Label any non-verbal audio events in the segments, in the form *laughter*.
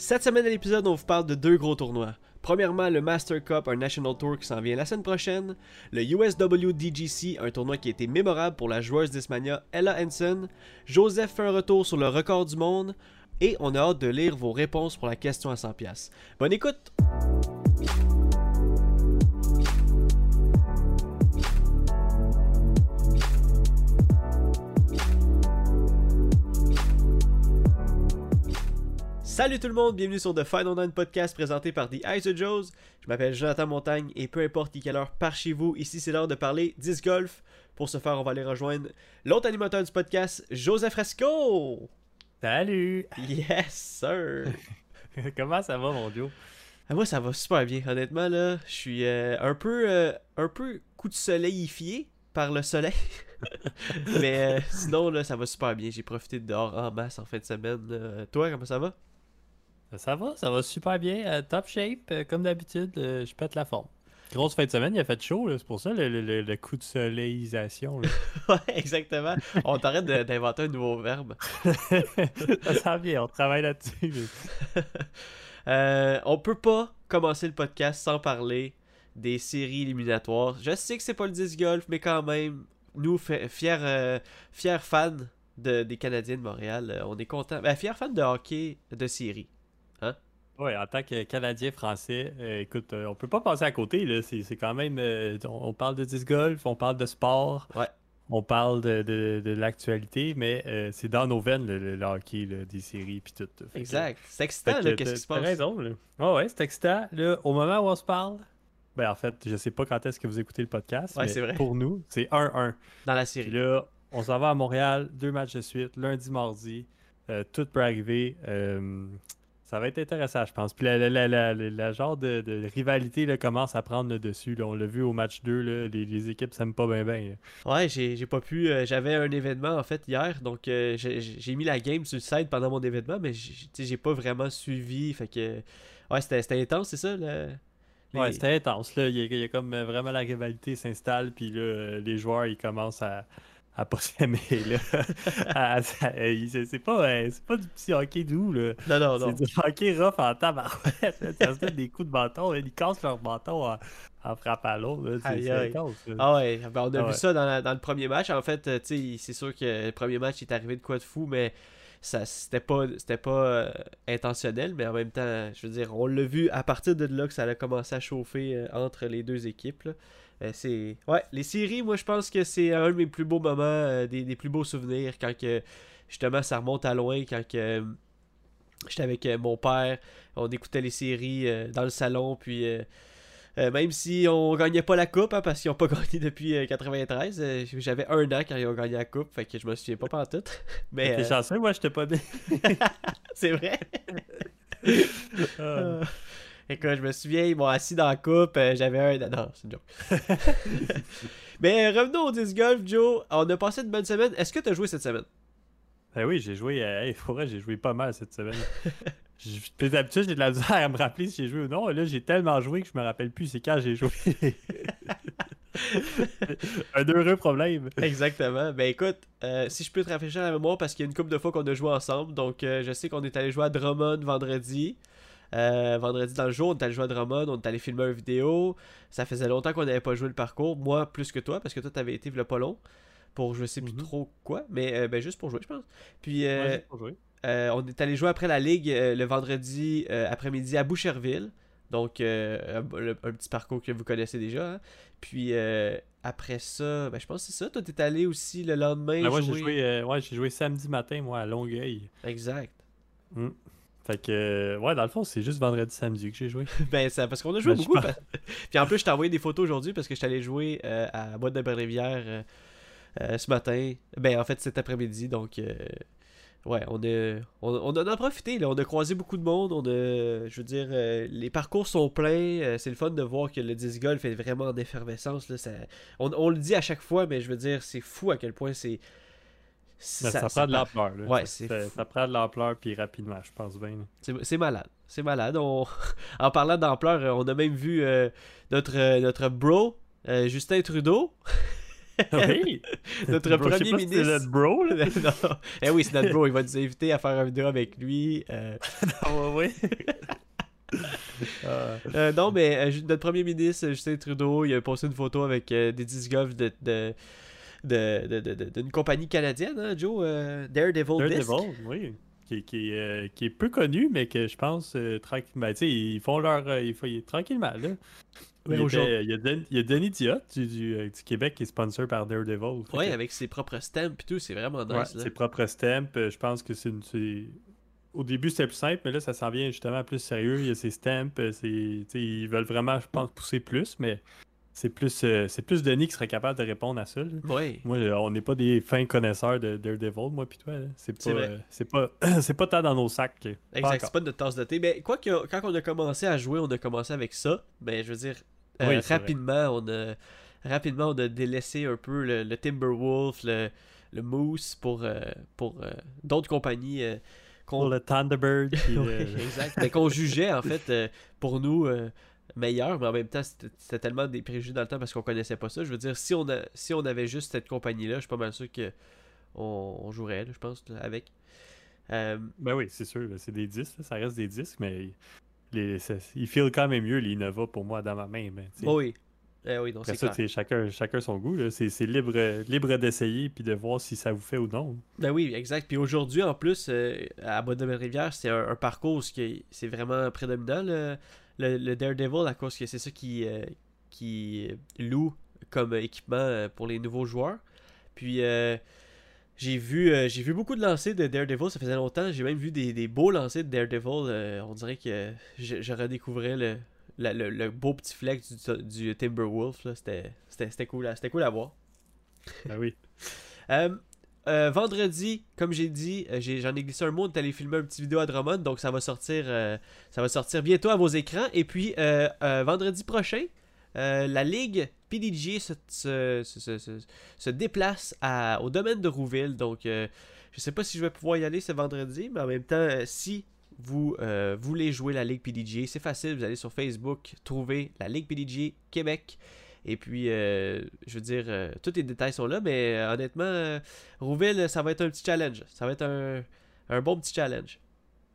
Cette semaine à l'épisode, on vous parle de deux gros tournois. Premièrement, le Master Cup, un National Tour qui s'en vient la semaine prochaine. Le USWDGC, un tournoi qui a été mémorable pour la joueuse d'Ismania Ella Hansen. Joseph fait un retour sur le record du monde. Et on a hâte de lire vos réponses pour la question à 100$. Bonne écoute! Salut tout le monde, bienvenue sur The Final Nine Podcast présenté par The Eyes of Joes. Je m'appelle Jonathan Montagne et peu importe quelle heure par chez vous, ici c'est l'heure de parler disc golf. Pour ce faire, on va aller rejoindre l'autre animateur du podcast, Joseph Fresco. Salut! Yes, sir! *laughs* Comment ça va, mon Joe? Ah, moi, ça va super bien. Honnêtement, là, je suis euh, un peu euh, un peu coup de soleilifié par le soleil. *laughs* Mais euh, sinon, là, ça va super bien. J'ai profité de dehors en masse en fin de semaine. toi, comment ça va? Ça va, ça va super bien. Euh, top shape, euh, comme d'habitude, euh, je pète la forme. Grosse fin de semaine, il a fait chaud, c'est pour ça le, coup de soleillisation. *laughs* ouais, exactement. On t'arrête d'inventer un nouveau verbe. *laughs* ça sent bien, on travaille là-dessus. *laughs* on peut pas commencer le podcast sans parler des séries éliminatoires. Je sais que c'est pas le disc golf, mais quand même, nous, fiers, fiers fans des Canadiens de Montréal, on est contents. Ben, fiers fans de hockey de série. Oui, en tant que Canadien français, euh, écoute, euh, on peut pas passer à côté. Là. C'est, quand même. Euh, on, parle de disc golf, on parle de sport, ouais. on parle de, l'actualité, mais c'est dans nos veines le, hockey, des séries puis tout. exact. c'est excitant, là, qu'est-ce qui se passe? raison. Là. ouais, c'est excitant. Là, au moment où on se parle, ben en fait, je sais pas quand est-ce que vous écoutez le podcast, ouais, mais vrai. pour nous, c'est 1-1. Dans la série. là, on s'en va à Montréal, deux matchs de suite, lundi, mardi. tout peut arriver. Ça va être intéressant, je pense. Puis la, la, genre de, rivalité là, commence à prendre le dessus. Là. On l'a vu au match 2, là, les, les, équipes s'aiment pas bien. bien ouais, j'ai pas pu. Euh, j'avais un événement en fait hier, donc euh, j'ai mis la game sur le site pendant mon événement, mais j'ai pas vraiment suivi. Fait que. Ouais, c'était intense, c'est ça? Le... Ouais, c'était intense. Là. Il, y a, il y a comme euh, vraiment la rivalité s'installe, puis là, les joueurs ils commencent à à pas s'aimer, là. *laughs* c'est pas, euh, pas du petit hockey doux, là. Non, non, non. C'est du hockey rough en tabarouette. Ils se des coups de bâton, ils cassent leur bâton en, en frappe à l'autre. C'est Ah ouais, ben, on a ah vu ça dans, dans, le premier match. En fait, euh, c'est sûr que le premier match est arrivé de quoi de fou, mais ça c'était pas c'était pas euh, intentionnel mais en même temps je veux dire on l'a vu à partir de là que ça a commencé à chauffer entre les deux équipes là. Euh, c'est ouais les séries moi je pense que c'est un de mes plus beaux moments euh, des, plus beaux souvenirs quand que justement ça remonte à loin quand que j'étais avec euh, mon père on écoutait les séries dans le salon puis même si on gagnait pas la coupe hein, parce qu'ils ont pas *laughs* gagné depuis 93 j'avais un an quand ils ont gagné la coupe fait que je me souviens pas pas tout *laughs* mais t'es chanceux moi j'étais pas bien *laughs* c'est vrai ah. Écoute, je me souviens, ils m'ont assis dans la coupe, euh, j'avais un. Non, c'est une joke. *laughs* Mais revenons au disc golf, Joe. On a passé une bonne semaine. Est-ce que tu as joué cette semaine? Ben oui, j'ai joué. Euh, hey, vrai, j'ai joué pas mal cette semaine. *laughs* D'habitude, j'ai de la misère à me rappeler si j'ai joué ou non. là, j'ai tellement joué que je me rappelle plus c'est quand j'ai joué. *laughs* un heureux problème. Exactement. Ben écoute, euh, si je peux te rafraîchir la mémoire, parce qu'il y a une couple de fois qu'on a joué ensemble. Donc, je sais qu'on est allé jouer à Drummond vendredi. Euh, vendredi dans le jour, on est allé jouer à Drummond, on est allé filmer une vidéo. Ça faisait longtemps qu'on n'avait pas joué le parcours. Moi, plus que toi, parce que toi, t'avais été le pas long pour je sais plus mhm. trop quoi, mais euh, ben, juste pour jouer, je pense. Puis, euh, on est allé jouer après la ligue le vendredi après-midi à Boucherville. Donc, un, petit parcours que vous connaissez déjà. Hein. Puis, après ça, ben, je pense que c'est ça. Toi, t'es allé aussi le lendemain. Ben, j'ai joué, ouais, joué samedi matin, moi, à Longueuil. Exact. Mm. Fait que, euh, ouais, dans le fond, c'est juste vendredi samedi que j'ai joué. *laughs* ben, c'est parce qu'on a joué ben, beaucoup. Puis en plus, je t'ai envoyé des photos aujourd'hui parce que je allé jouer euh, à Boîte de Brévière euh, ce matin. Ben, en fait, cet après-midi. Donc, ouais, on, a, on, en a profité. Là. On a croisé beaucoup de monde. On a, je veux dire, les parcours sont pleins. c'est le fun de voir que le disc golf est vraiment en effervescence. Là. Ça, on, on, le dit à chaque fois, mais je veux dire, c'est fou à quel point c'est ça, prend de l'ampleur. Ouais, ça, prend de l'ampleur puis rapidement, je pense bien. C'est malade. C'est malade. On... *laughs* en parlant d'ampleur, on a même vu euh, notre, euh, notre bro, euh, Justin Trudeau. *laughs* oui. *laughs* notre Bro, premier ministre. C'est notre bro, là. non. Eh oui, c'est notre bro. Il va nous inviter à faire une vidéo avec lui. Euh, Ah, ouais. Ah. euh, non, mais euh, notre premier ministre, Justin Trudeau, il a posté une photo avec euh, des disc golf de. de de- de- de- de- d'une compagnie canadienne, hein, Joe, euh, Daredevil Disc. Daredevil, oui. Qui, qui, euh, qui est peu connu, mais que je pense euh, tranquillement. Tu sais, ils font leur. euh, ils font, ils- tranquillement, là. Ouais, il, aujourd'hui- était- il y a Den- il y a Denis Diot du, du, euh, du Québec qui est sponsor par Daredevil. Que- avec ses propres stamps et tout, c'est vraiment nice. Ouais, là. ses propres stamps. Je pense que c'est une. c'est- Au début, c'était plus simple, mais là, ça s'en vient justement plus sérieux. Il y a ses stamps. c'est- tu sais, Ils veulent vraiment, je pense, pousser plus, mais c'est plus, euh, c'est plus Denis qui serait capable de répondre à ça. là. Ouais. Moi, euh, on n'est pas des fins connaisseurs de Daredevil, moi, puis toi. là. C'est pas, C'est vrai. euh, c'est pas, *clears throat* c'est pas tant dans nos sacs. que- pas Exact, encore. c'est pas de notre tasse de thé. Mais quoi que quand on a commencé à jouer, on a commencé avec ça. Ben, je veux dire, euh, Oui, c'est rapidement, on a rapidement on a délaissé un peu le, le Timberwolf, le, le Moose pour, euh, pour euh, d'autres compagnies euh, qu'on Pour le Thunderbird. puis *laughs* Oui, le- exact. Mais qu'on jugeait, en fait, euh, pour nous, euh, meilleurs, mais en même temps, c'était tellement des préjugés dans le temps parce qu'on connaissait pas ça. Je veux dire, si on, a, si on avait juste cette compagnie-là, je suis pas mal sûr que on, on jouerait, là, je pense, là, avec. Euh, Ben oui, c'est sûr. C'est des disques. Ça reste des disques, mais les, ça- ils filent quand même mieux les Innova pour moi dans ma main. Sais, oh oui. Eh oui, non, Après c'est ça, clair. chacun, chacun son goût. C'est libre, libre d'essayer puis de voir si ça vous fait ou non. Ben oui, exact. Puis aujourd'hui, en plus, euh, à Bonne-Rivière, c'est un, un parcours qui- c'est vraiment prédominant, le, le Daredevil, à cause que c'est ça qui, euh, qui loue comme équipement euh, pour les nouveaux joueurs. Puis euh, j'ai vu, euh, j'ai vu beaucoup de lancers de Daredevil, ça faisait longtemps. J'ai même vu des, des beaux lancers de Daredevil. on dirait que je, je redécouvrais le, la- le, le beau petit flex du, du Timberwolf. C'était, cool, cool à voir. Ben oui. *laughs* Euh, vendredi, comme j'ai dit, euh, j'en ai glissé un mot, on est allé filmer un petit vidéo à Drummond, donc ça va sortir, euh, bientôt à vos écrans. Et puis vendredi prochain, la ligue PDG se, déplace au domaine de Rouville. Donc, je sais pas si je vais pouvoir y aller ce vendredi, mais en même temps, si vous voulez jouer la ligue PDG, c'est facile. Vous allez sur Facebook, trouver la ligue PDG Québec. Et puis, euh, je veux dire, euh, tous les détails sont là, mais euh, honnêtement, Rouville, ça va être un petit challenge. Ça va être un, un bon petit challenge.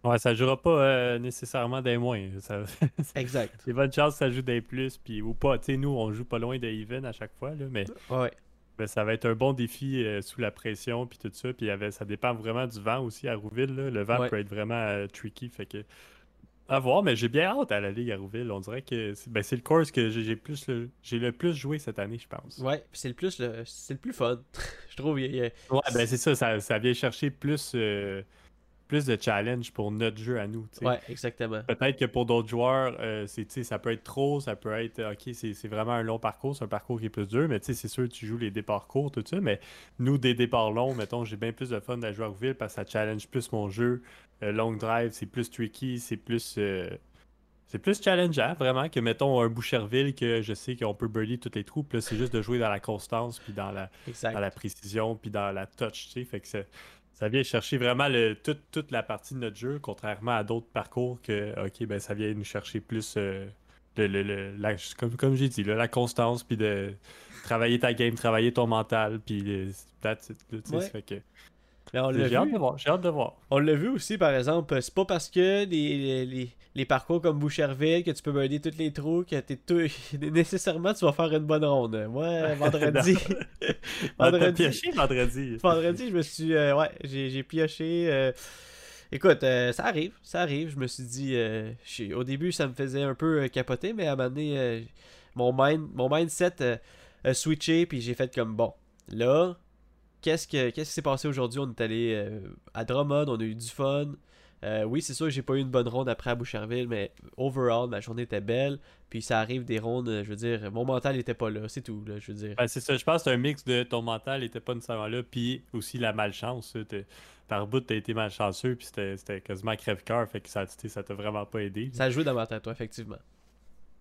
Ouais, ça jouera pas nécessairement des moins. *laughs* Ça... *laughs* Exact. C'est bonne chance que ça joue des plus puis ou pas. Tu sais, nous, on joue pas loin de even à chaque fois, là, mais Ouais. ben, ça va être un bon défi euh, sous la pression puis tout ça. Puis il y ça dépend vraiment du vent aussi à Rouville. là. Le vent Ouais. peut être vraiment euh, tricky. Fait que à voir, mais j'ai bien hâte à la Ligue à Rouville. On dirait que c'est ben, le course que j'ai plus le, j'ai le plus joué cette année, je pense. Ouais, c'est le plus le, c'est le plus fun. *laughs* je trouve. il Ouais, ben c'est ça, ça, ça vient chercher plus, euh, plus de challenge pour notre jeu à nous. tu sais. Ouais, exactement. Peut-être que pour d'autres joueurs, euh, c'est, ça peut être trop, ça peut être, euh, ok, c'est, c'est vraiment un long parcours, c'est un parcours qui est plus dur, mais tu sais, c'est sûr, tu joues les départs courts, tout ça, mais nous, des départs longs, mettons, j'ai bien plus de fun à jouer à Rouville parce que ça challenge plus mon jeu. Euh, long drive, c'est plus tricky, c'est plus... euh, c'est plus challengeant, vraiment, que mettons un Boucherville que je sais qu'on peut birdie toutes les trous. Puis là, c'est juste de jouer dans la constance, puis dans la, dans la précision, puis dans la touch, tu sais. Fait que ça, ça vient chercher vraiment le, toute, toute la partie de notre jeu, contrairement à d'autres parcours que, ok, ben ça vient nous chercher plus, euh, le, le- la- comme, comme j'ai dit, là, la constance, puis de travailler ta game, travailler ton mental, puis euh, that's it, là, tu sais. Ouais. Ça fait que j'ai hâte de voir, j'ai hâte de voir. On l'a vu aussi, par exemple. C'est pas parce que les, les, les parcours comme Boucherville, que tu peux burner tous les trous, que t'es tout... *laughs* nécessairement tu vas faire une bonne ronde. Moi, *laughs* vendredi. *laughs* Vendredi. pioché vendredi. vendredi, je me suis. euh, ouais, j'ai pioché. euh, Écoute, euh, ça arrive, ça arrive. Je me suis dit. au début, ça me faisait un peu capoter, mais à un moment donné, mon, mind, mon mindset a switché, puis j'ai fait comme bon. Là, qu'est-ce que qu'est-ce qui s'est passé aujourd'hui? On est allé euh, à Drummond, on a eu du fun. Euh, oui, c'est sûr que j'ai pas eu une bonne ronde après à Boucherville, mais overall, ma journée était belle. Puis ça arrive des rondes, euh, je veux dire, mon mental était pas là, c'est tout, là, je veux dire. Ben, c'est ça, je pense que c'est un mix de ton mental était pas nécessairement là, puis aussi la malchance. t'es- Par bout, t'as été malchanceux, puis c'était c'était quasiment crève-cœur, fait que ça ça t'a vraiment pas aidé. Ça a joué dans ma tête, toi, effectivement.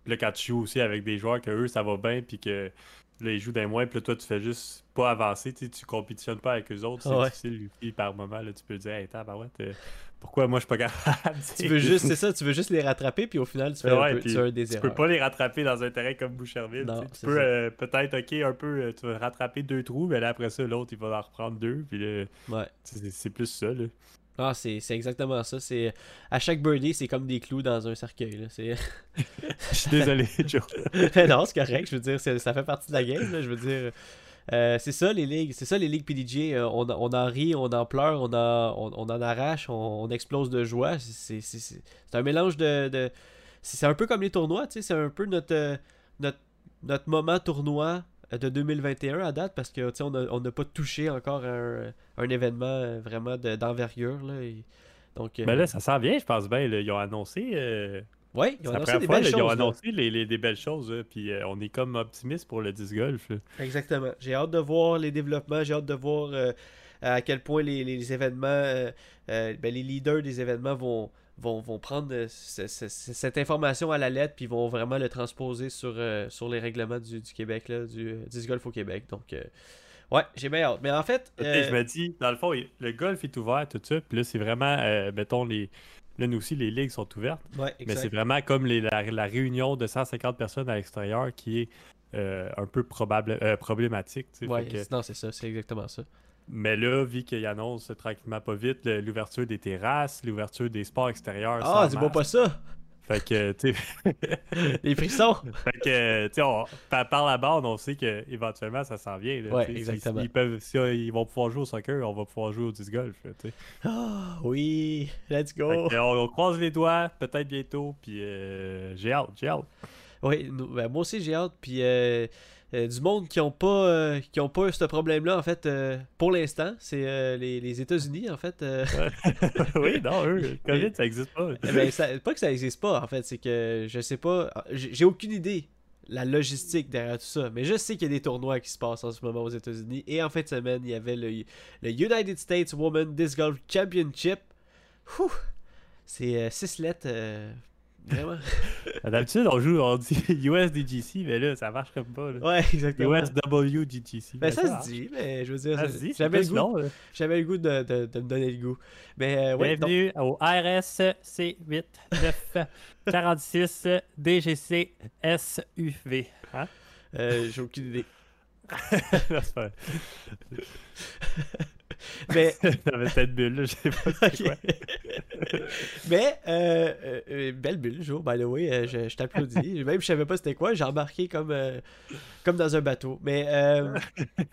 Là, quand tu joues aussi avec des joueurs que eux, ça va bien, puis que Là, ils jouent d'un moins, puis là, toi, tu fais juste pas avancer, tu tu compétitionnes pas avec eux autres. C'est Ouais. difficile, puis par moment, là, tu peux dire, hey, tabarouette, euh, pourquoi moi je suis pas capable Tu veux juste, c'est *laughs* ça, tu veux juste les rattraper, puis au final, tu fais Ouais, un, peu, tu as des Tu erreurs. peux pas les rattraper dans un terrain comme Boucherville. Non, tu peux euh, peut-être, ok, un peu, euh, tu vas rattraper deux trous, mais là, après ça, l'autre, il va en reprendre deux, puis là, Ouais. c'est c'est plus ça, là. Ah, c'est exactement ça. C'est À chaque birdie, c'est comme des clous dans un cercueil. *laughs* Je suis désolé, *laughs* Joe. non, c'est correct. Je veux dire, ça fait partie de la game. là. Je veux dire, euh, c'est ça les ligues. C'est ça les ligues PDG. euh, on, on en rit, on en pleure, on en, on, on en arrache, on, on explose de joie. C'est, un mélange de. de- c'est un peu comme les tournois. tu sais, C'est un peu notre, euh, notre, notre moment tournoi de 2021 à date parce que on n'a pas touché encore un, un événement euh, vraiment de- d'envergure. là, et- donc, euh, Mais là, ça s'en vient, je pense bien. là. Ils ont annoncé. euh, ouais, ils ont la annoncé première des fois, belles là, choses. ils ont annoncé les, les- des belles choses, là, puis euh, on est comme optimiste pour le disc golf. Exactement. J'ai hâte de voir les développements, j'ai hâte de voir euh, à quel point les, les événements, euh, euh, ben, les leaders des événements vont, vont, vont prendre euh, ce- ce- ce- cette information à la lettre puis vont vraiment le transposer sur, euh, sur les règlements du, du Québec, là, du euh, disc golf au Québec. Donc, euh, ouais, j'ai bien hâte. Mais en fait, euh, Je me dis, dans le fond, le golf est ouvert, tout ça, puis là, c'est vraiment, mettons, les. Là, nous aussi, les ligues sont ouvertes. ouais, Mais c'est vraiment comme les- la, la réunion de 150 personnes à l'extérieur qui est un peu probable, problématique. Ouais, que- non, c'est ça, c'est exactement ça. Mais là, vu qu'ils annoncent tranquillement pas vite l'ouverture des terrasses, l'ouverture des sports extérieurs. Ah, dis-moi pas ça! Fait que, tu sais, *laughs* Les frissons! fait que, tu sais, par, la bande, on sait qu'éventuellement, ça s'en vient. là, Ouais, sais. Si- exactement. s'ils peuvent, si ils vont pouvoir jouer au soccer, on va pouvoir jouer au disc golf. Ah, oui! Let's go! que, on, on croise les doigts, peut-être bientôt, puis euh, j'ai hâte, j'ai hâte. Oui, ben, moi aussi j'ai hâte. Puis euh, euh, du monde qui ont pas euh, qui ont pas ce problème-là, en fait, euh, pour l'instant, c'est les, les États-Unis, en fait. *laughs* oui, non, eux, *laughs* le COVID, ça existe pas. eh ben, ça- pas que ça existe pas, en fait, c'est que je sais pas. J'ai aucune idée la logistique derrière tout ça, mais je sais qu'il y a des tournois qui se passent en ce moment aux États-Unis. Et en fin de semaine, il y avait le, le United States Women Disc Golf Championship. C'est 6 lettres. Vraiment. *laughs* D'habitude, on joue, on dit *laughs* USDGC, mais là, ça marche comme pas. Là. Ouais, exactement. USWGGC. Ben, ça marche. se dit, mais je veux dire, Ça ça- se dit, c'est j'avais le goût, long, j'avais le goût de, de- de me donner le goût. Mais euh, ouais, donc- Bienvenue au RSC 8 9 46 DGC SUV. Hein? euh, j'ai aucune idée. *laughs* Non, c'est pas- Mais, *laughs* cette bulle, là, je sais pas c'est quoi. *laughs* mais euh, euh, belle bulle, jour, by the way, euh, je, je t'applaudis. *laughs* Même je savais pas c'était quoi, j'ai embarqué comme, euh, comme dans un bateau. Mais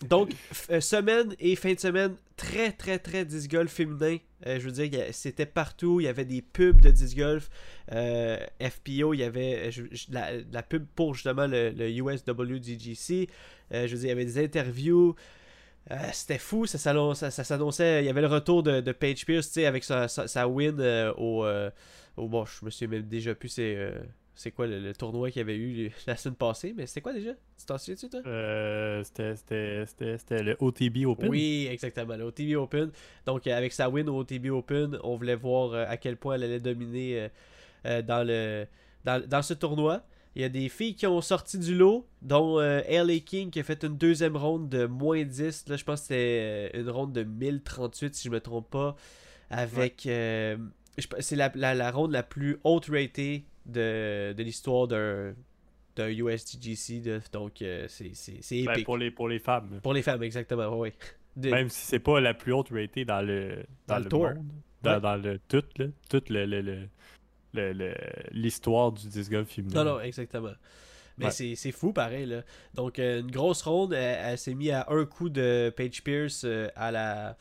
donc, semaine et fin de semaine, très très très disc golf féminin. Je veux dire, c'était partout, il y avait des pubs de disc golf. FPO, il y avait je- je- la, la pub pour justement le, le USWGGC. Euh, je veux dire, il y avait des interviews. Euh, c'était fou, ça, ça, ça s'annonçait. Il y avait le retour de, de Paige Pierce, avec sa, sa, sa win euh, au, euh, au. Bon, je me souviens même déjà plus c'est, euh, c'est quoi le, le tournoi qu'il y avait eu *laughs* la semaine passée, mais c'était quoi déjà? Tu t'en souviens-tu, toi? C'était- le OTB Open. Oui, exactement, le OTB Open. Donc, avec sa win au OTB Open, on voulait voir à quel point elle allait dominer dans, le, dans, dans ce tournoi. Il y a des filles qui ont sorti du lot, dont euh, LA King qui a fait une deuxième ronde de moins 10. Là, je pense que c'était euh, une ronde de 1038, si je me trompe pas. Avec. euh, c'est la, la, la ronde la plus haute ratée de, de l'histoire d'un d'un USDGC. de- donc, euh, c'est Ben, épique. pour, les, pour les femmes. Pour les femmes, exactement, oui. *laughs* De- Même si c'est pas la plus haute ratée dans le, Dans dans le le, tour. monde. Dans, Ouais. dans le tout, là. Le- le- le- le- l'histoire du disc golf féminin. Non, non, exactement. Mais Ouais. c'est fou pareil. Là. Donc, euh, une grosse ronde, elle, elle s'est mise à un coup de Paige Pierce euh, à, la,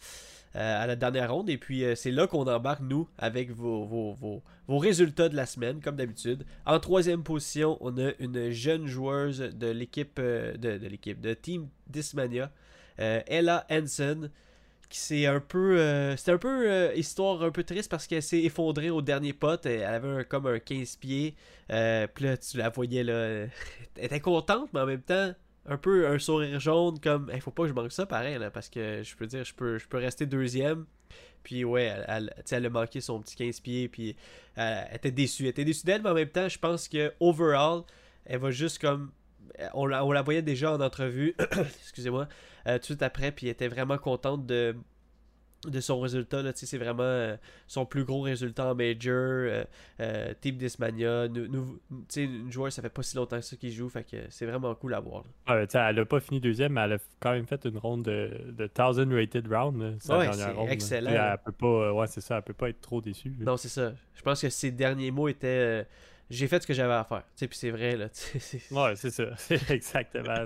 euh, à la dernière ronde. Et puis, euh, c'est là qu'on embarque, nous, avec vos, vos, vos, vos résultats de la semaine, comme d'habitude. En troisième position, on a une jeune joueuse de l'équipe euh, de, de l'équipe de Team Dismania, Ella Hansen c'est un peu euh, un peu euh, histoire un peu triste parce qu'elle s'est effondrée au dernier pot elle avait comme un 15 pieds euh, puis là tu la voyais là *laughs* elle était contente mais en même temps un peu un sourire jaune comme il faut pas que je manque ça pareil là, parce que je peux dire je peux rester deuxième. Puis ouais elle, elle, a manqué son petit 15 pieds puis elle était déçue. Elle était déçue d'elle mais en même temps je pense que overall elle va juste comme on, la, on la voyait déjà en entrevue, *clears throat* excusez-moi, tout de suite après, puis elle était vraiment contente de, de son résultat. Là, c'est vraiment euh, son plus gros résultat en Major. Euh, euh, Team Dismania. une joueuse, ça fait pas si longtemps que ça qu'il joue. Fait que c'est vraiment cool à voir. elle a pas fini deuxième, mais elle a quand même fait une ronde de, de 1000 rated round. ouais, c'est excellent. elle peut pas, ouais, c'est ça. Elle peut pas être trop déçue. Non, c'est ça. Je pense que ses derniers mots étaient j'ai fait ce que j'avais à faire. Puis c'est vrai, là. *laughs* ouais, c'est ça. *laughs* Exactement.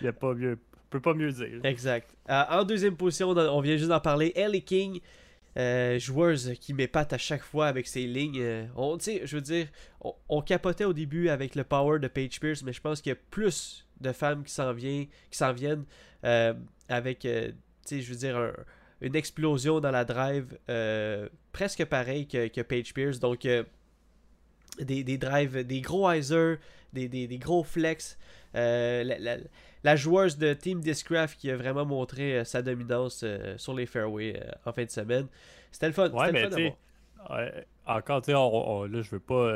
Il n'y a pas mieux, peut pas mieux dire. Exact. Euh, en deuxième position, on, vient juste d'en parler. Ellie King, euh, joueuse qui m'épate à chaque fois avec ses lignes. Euh, on, je veux dire, on, capotait au début avec le power de Paige Pierce, mais je pense qu'il y a plus de femmes qui s'en viennent, qui s'en viennent avec, je veux dire, une explosion dans la drive presque pareil que, que Paige Pierce. Donc, des, des drives, des gros hyzer, des, des, gros flex. la, la joueuse de Team Discraft qui a vraiment montré euh, sa dominance euh, sur les fairways euh, en fin de semaine. C'était le fun. Ouais, mais le fun encore, tu sais, là, je veux pas,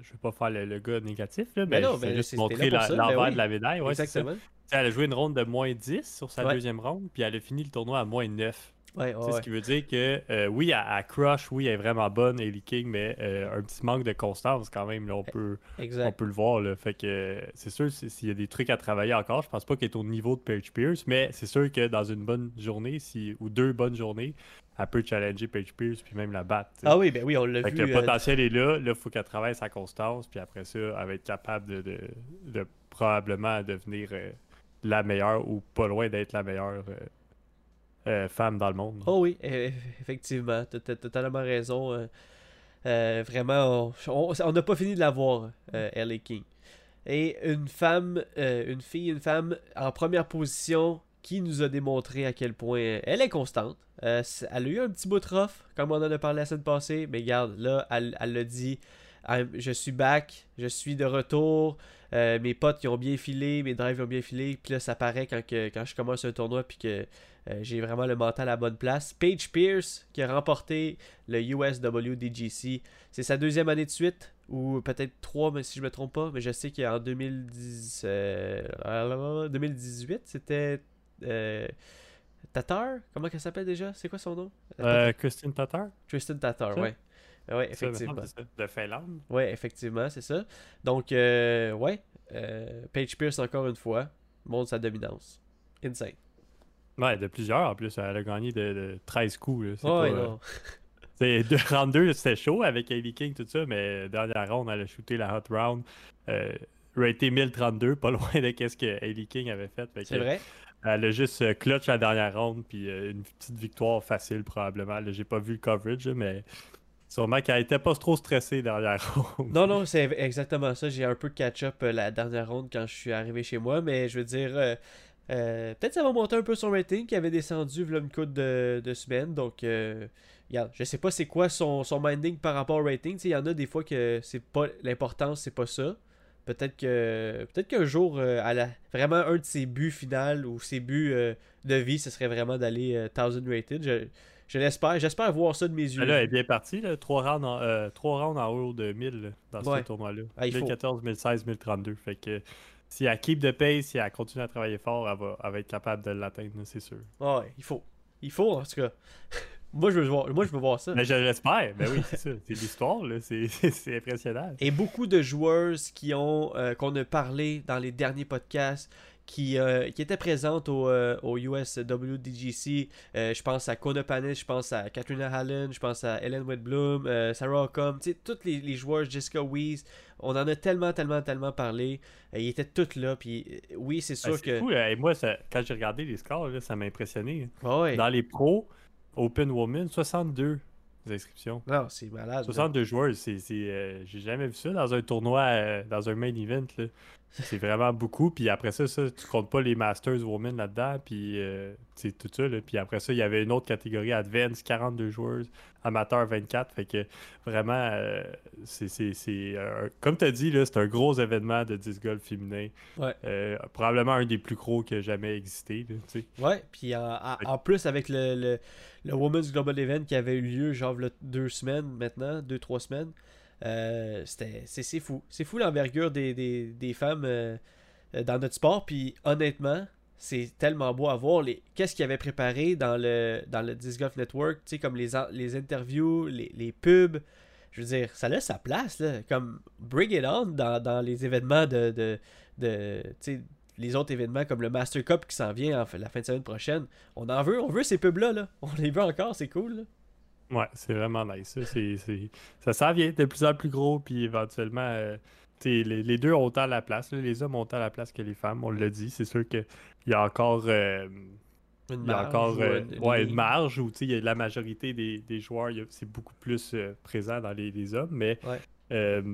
je veux pas faire le, gars négatif, là, mais, non, je vais juste montrer l'envers ben de la médaille. Ouais, Exactement. Elle a joué une ronde de moins 10 sur sa deuxième ronde, puis elle a fini le tournoi à moins 9. Ouais, Ce qui veut dire que euh, oui, à, crush, oui, elle est vraiment bonne, Ellie King, mais euh, un petit manque de constance quand même, là, on, peut, on peut le voir. Là. Fait que c'est sûr, s'il y a des trucs à travailler encore, je pense pas qu'elle est au niveau de Paige Pierce, mais c'est sûr que dans une bonne journée, si, ou deux bonnes journées, elle peut challenger Paige Pierce puis même la battre. Ah oui, ben oui, on l'a vu. le euh, potentiel est là. Là, il faut qu'elle travaille sa constance, puis après ça, elle va être capable de, de, probablement devenir la meilleure ou pas loin d'être la meilleure euh, femme dans le monde. Oh oui, effectivement, tu as, totalement raison. Euh, euh, vraiment, on n'a pas fini de la voir, Ellie King. Et une femme, une fille, une femme en première position qui nous a démontré à quel point elle est constante. elle a eu un petit bout de rough, comme on en a parlé la semaine passée, mais regarde, là, elle l'a dit je suis back, je suis de retour, mes potes qui ont bien filé, mes drives ont bien filé, puis là ça paraît quand, quand je commence un tournoi puis que euh, j'ai vraiment le mental à la bonne place. Paige Pierce qui a remporté le USWDGC. C'est sa deuxième année de suite, ou peut-être trois, mais si je me trompe pas. Mais je sais qu'en 2010, 2018, euh, c'était euh, Tatar? Comment elle s'appelle déjà? C'est quoi son nom? Christine Tatar? Christine Tatar, oui. Oui, effectivement. de Finlande. Oui, effectivement, c'est ça. Donc, ouais, Paige Pierce encore une fois montre sa dominance. Insane. Ouais, de plusieurs en plus. Elle a gagné de, 13 coups. C'est ouais, non. *laughs* C'est 32, c'était chaud avec Hailey King, tout ça, mais dernière ronde, elle a shooté la hot round. Euh, raté 1032, pas *laughs* loin de ce que Hailey King avait fait. c'est vrai. Elle a juste euh, clutch la dernière ronde, puis euh, une petite victoire facile probablement. J'ai pas vu le coverage, mais sûrement qu'elle était pas trop stressée dernière *laughs* ronde. Non, non, c'est exactement ça. J'ai un peu catch-up la dernière ronde quand je suis arrivé chez moi, mais je veux dire euh, peut-être ça va monter un peu son rating qui avait descendu v'là une coupe de, de semaines. Donc, euh, je sais pas c'est quoi son, son minding par rapport au rating. Il y en a des fois que c'est pas l'importance, c'est pas ça. Peut-être que peut-être qu'un jour, euh, vraiment un de ses buts final ou ses buts de vie, ce serait vraiment d'aller 1000 rated. Je, je l'espère. J'espère voir ça de mes yeux. Là, elle est bien partie. Là. Trois, rounds en, trois rounds en haut de 1000 dans ce tournoi-là. 2014, 2016, 1032. Fait que si elle keep de pace, si elle continue à travailler fort, elle va, être capable de l'atteindre, c'est sûr. Ouais, il faut. Il faut, en tout cas. *laughs* moi, je veux voir, moi, je veux voir ça. Mais je l'espère. Ben oui, c'est ça. C'est l'histoire, là. C'est *laughs* impressionnant. Et beaucoup de joueurs qui ont, euh, qu'on a parlé dans les derniers podcasts, qui, euh, qui était présente au, euh, au USWDGC. Euh, je pense à Kona Panis, je pense à Katrina Hallen, je pense à Ellen Whitbloom, Sarah Ockham, tu sais, tous les, les, joueurs, Jessica Weiss. On en a tellement, tellement, tellement parlé. ils étaient tous là. Puis oui, c'est sûr que. Fou, et moi, quand j'ai regardé les scores, là, ça m'a impressionné. Ouais. Dans les pros, Open Woman, 62 inscriptions. Non, c'est malade. 62 joueurs, c'est, j'ai jamais vu ça dans un tournoi, dans un main event. Là. C'est vraiment beaucoup. Puis après ça, ça, tu comptes pas les Masters Women là-dedans. Puis euh, c'est tout ça. Là. Puis après ça, il y avait une autre catégorie Advance, 42 joueurs, amateur 24. Fait que vraiment, euh, c'est. comme tu as dit, c'est un gros événement de disc golf féminin. Ouais. Euh, probablement un des plus gros que jamais existé. Là, ouais. Puis en, plus, avec le, le, Women's Global Event qui avait eu lieu, genre, deux semaines maintenant, deux, trois semaines. Euh, c'est fou. C'est fou l'envergure des, femmes. Euh, dans notre sport. Puis honnêtement, c'est tellement beau à voir. Qu'est-ce qu'il avait préparé dans le, dans Network, tu comme les, interviews, les, pubs. Je veux dire, ça a sa place. Comme Bring It On dans, les événements de. les autres événements comme le Master Cup qui s'en vient en, la fin de semaine prochaine. On en veut, on veut ces pubs-là, là. On les veut encore, c'est cool. Ouais, c'est vraiment nice. Ça, ça s'en vient de plus en plus gros, puis éventuellement. Euh, les, les, deux ont autant la place. Les hommes ont autant la place que les femmes, on l'a dit. C'est sûr qu'il y a encore. Euh, une il y a encore euh, une, ouais, une marge où y a la majorité des, des joueurs, c'est beaucoup plus euh, présent dans les, les, hommes, mais